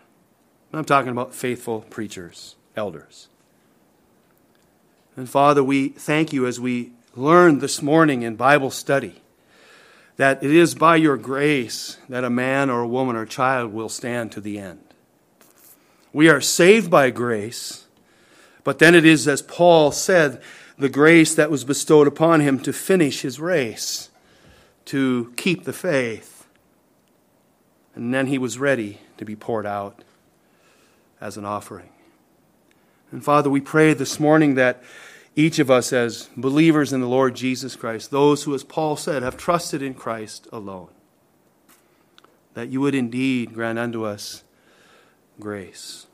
I'm talking about faithful preachers, elders. And Father, we thank you as we learned this morning in Bible study that it is by your grace that a man or a woman or child will stand to the end. We are saved by grace but then it is, as Paul said, the grace that was bestowed upon him to finish his race, to keep the faith. And then he was ready to be poured out as an offering. And Father, we pray this morning that each of us, as believers in the Lord Jesus Christ, those who, as Paul said, have trusted in Christ alone, that you would indeed grant unto us grace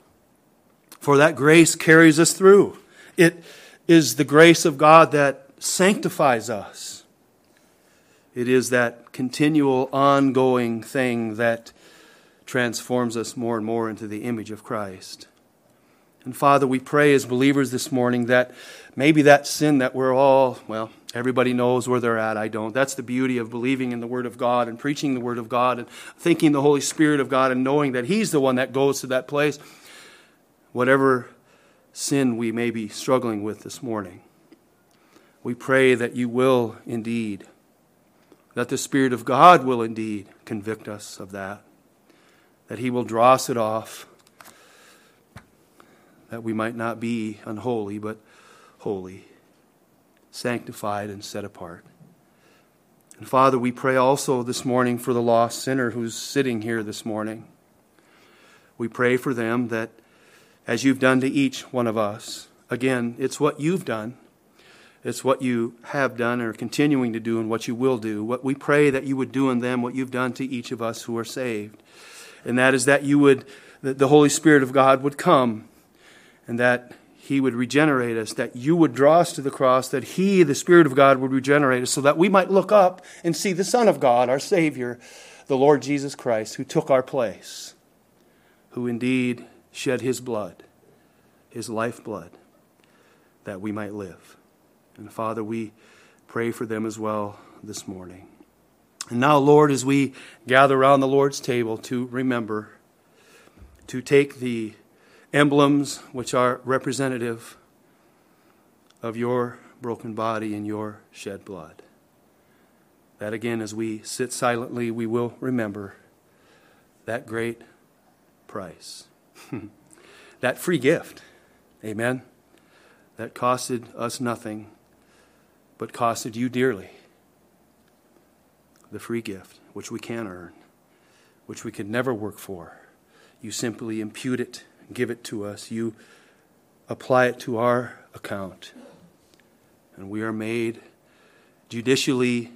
for that grace carries us through. It is the grace of God that sanctifies us. It is that continual, ongoing thing that transforms us more and more into the image of Christ. And Father, we pray as believers this morning that maybe that sin that we're all, well, everybody knows where they're at. I don't. That's the beauty of believing in the Word of God and preaching the Word of God and thinking the Holy Spirit of God and knowing that He's the one that goes to that place whatever sin we may be struggling with this morning. We pray that you will indeed, that the Spirit of God will indeed convict us of that, that He will draw us it off, that we might not be unholy, but holy, sanctified, and set apart. And Father, we pray also this morning for the lost sinner who's sitting here this morning. We pray for them that as you've done to each one of us. Again, it's what you've done. It's what you have done or continuing to do and what you will do. What we pray that you would do in them, what you've done to each of us who are saved. And that is that you would, that the Holy Spirit of God would come and that He would regenerate us, that you would draw us to the cross, that He, the Spirit of God, would regenerate us so that we might look up and see the Son of God, our Savior, the Lord Jesus Christ, who took our place, who indeed shed his blood, his lifeblood, that we might live. And Father, we pray for them as well this morning. And now, Lord, as we gather around the Lord's table to remember, to take the emblems which are representative of your broken body and your shed blood. That again, as we sit silently, we will remember that great price. <laughs> that free gift, amen, that costed us nothing, but costed you dearly. the free gift, which we can earn, which we could never work for. You simply impute it, give it to us. You apply it to our account. And we are made judicially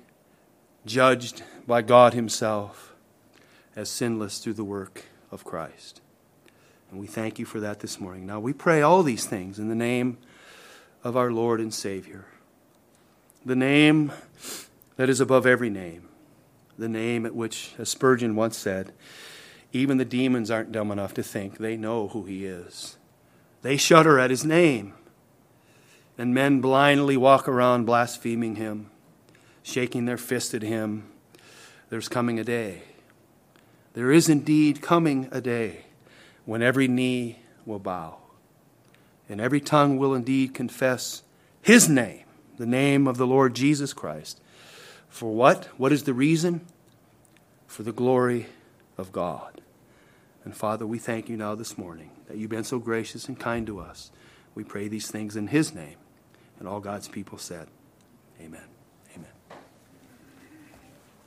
judged by God Himself as sinless through the work of Christ. And we thank you for that this morning. Now we pray all these things in the name of our Lord and Savior, the name that is above every name, the name at which, as Spurgeon once said, even the demons aren't dumb enough to think they know who He is. They shudder at His name, and men blindly walk around blaspheming Him, shaking their fist at Him. There's coming a day. There is indeed coming a day when every knee will bow and every tongue will indeed confess his name, the name of the Lord Jesus Christ. For what? What is the reason? For the glory of God. And Father, we thank you now this morning that you've been so gracious and kind to us. We pray these things in his name. And all God's people said, Amen.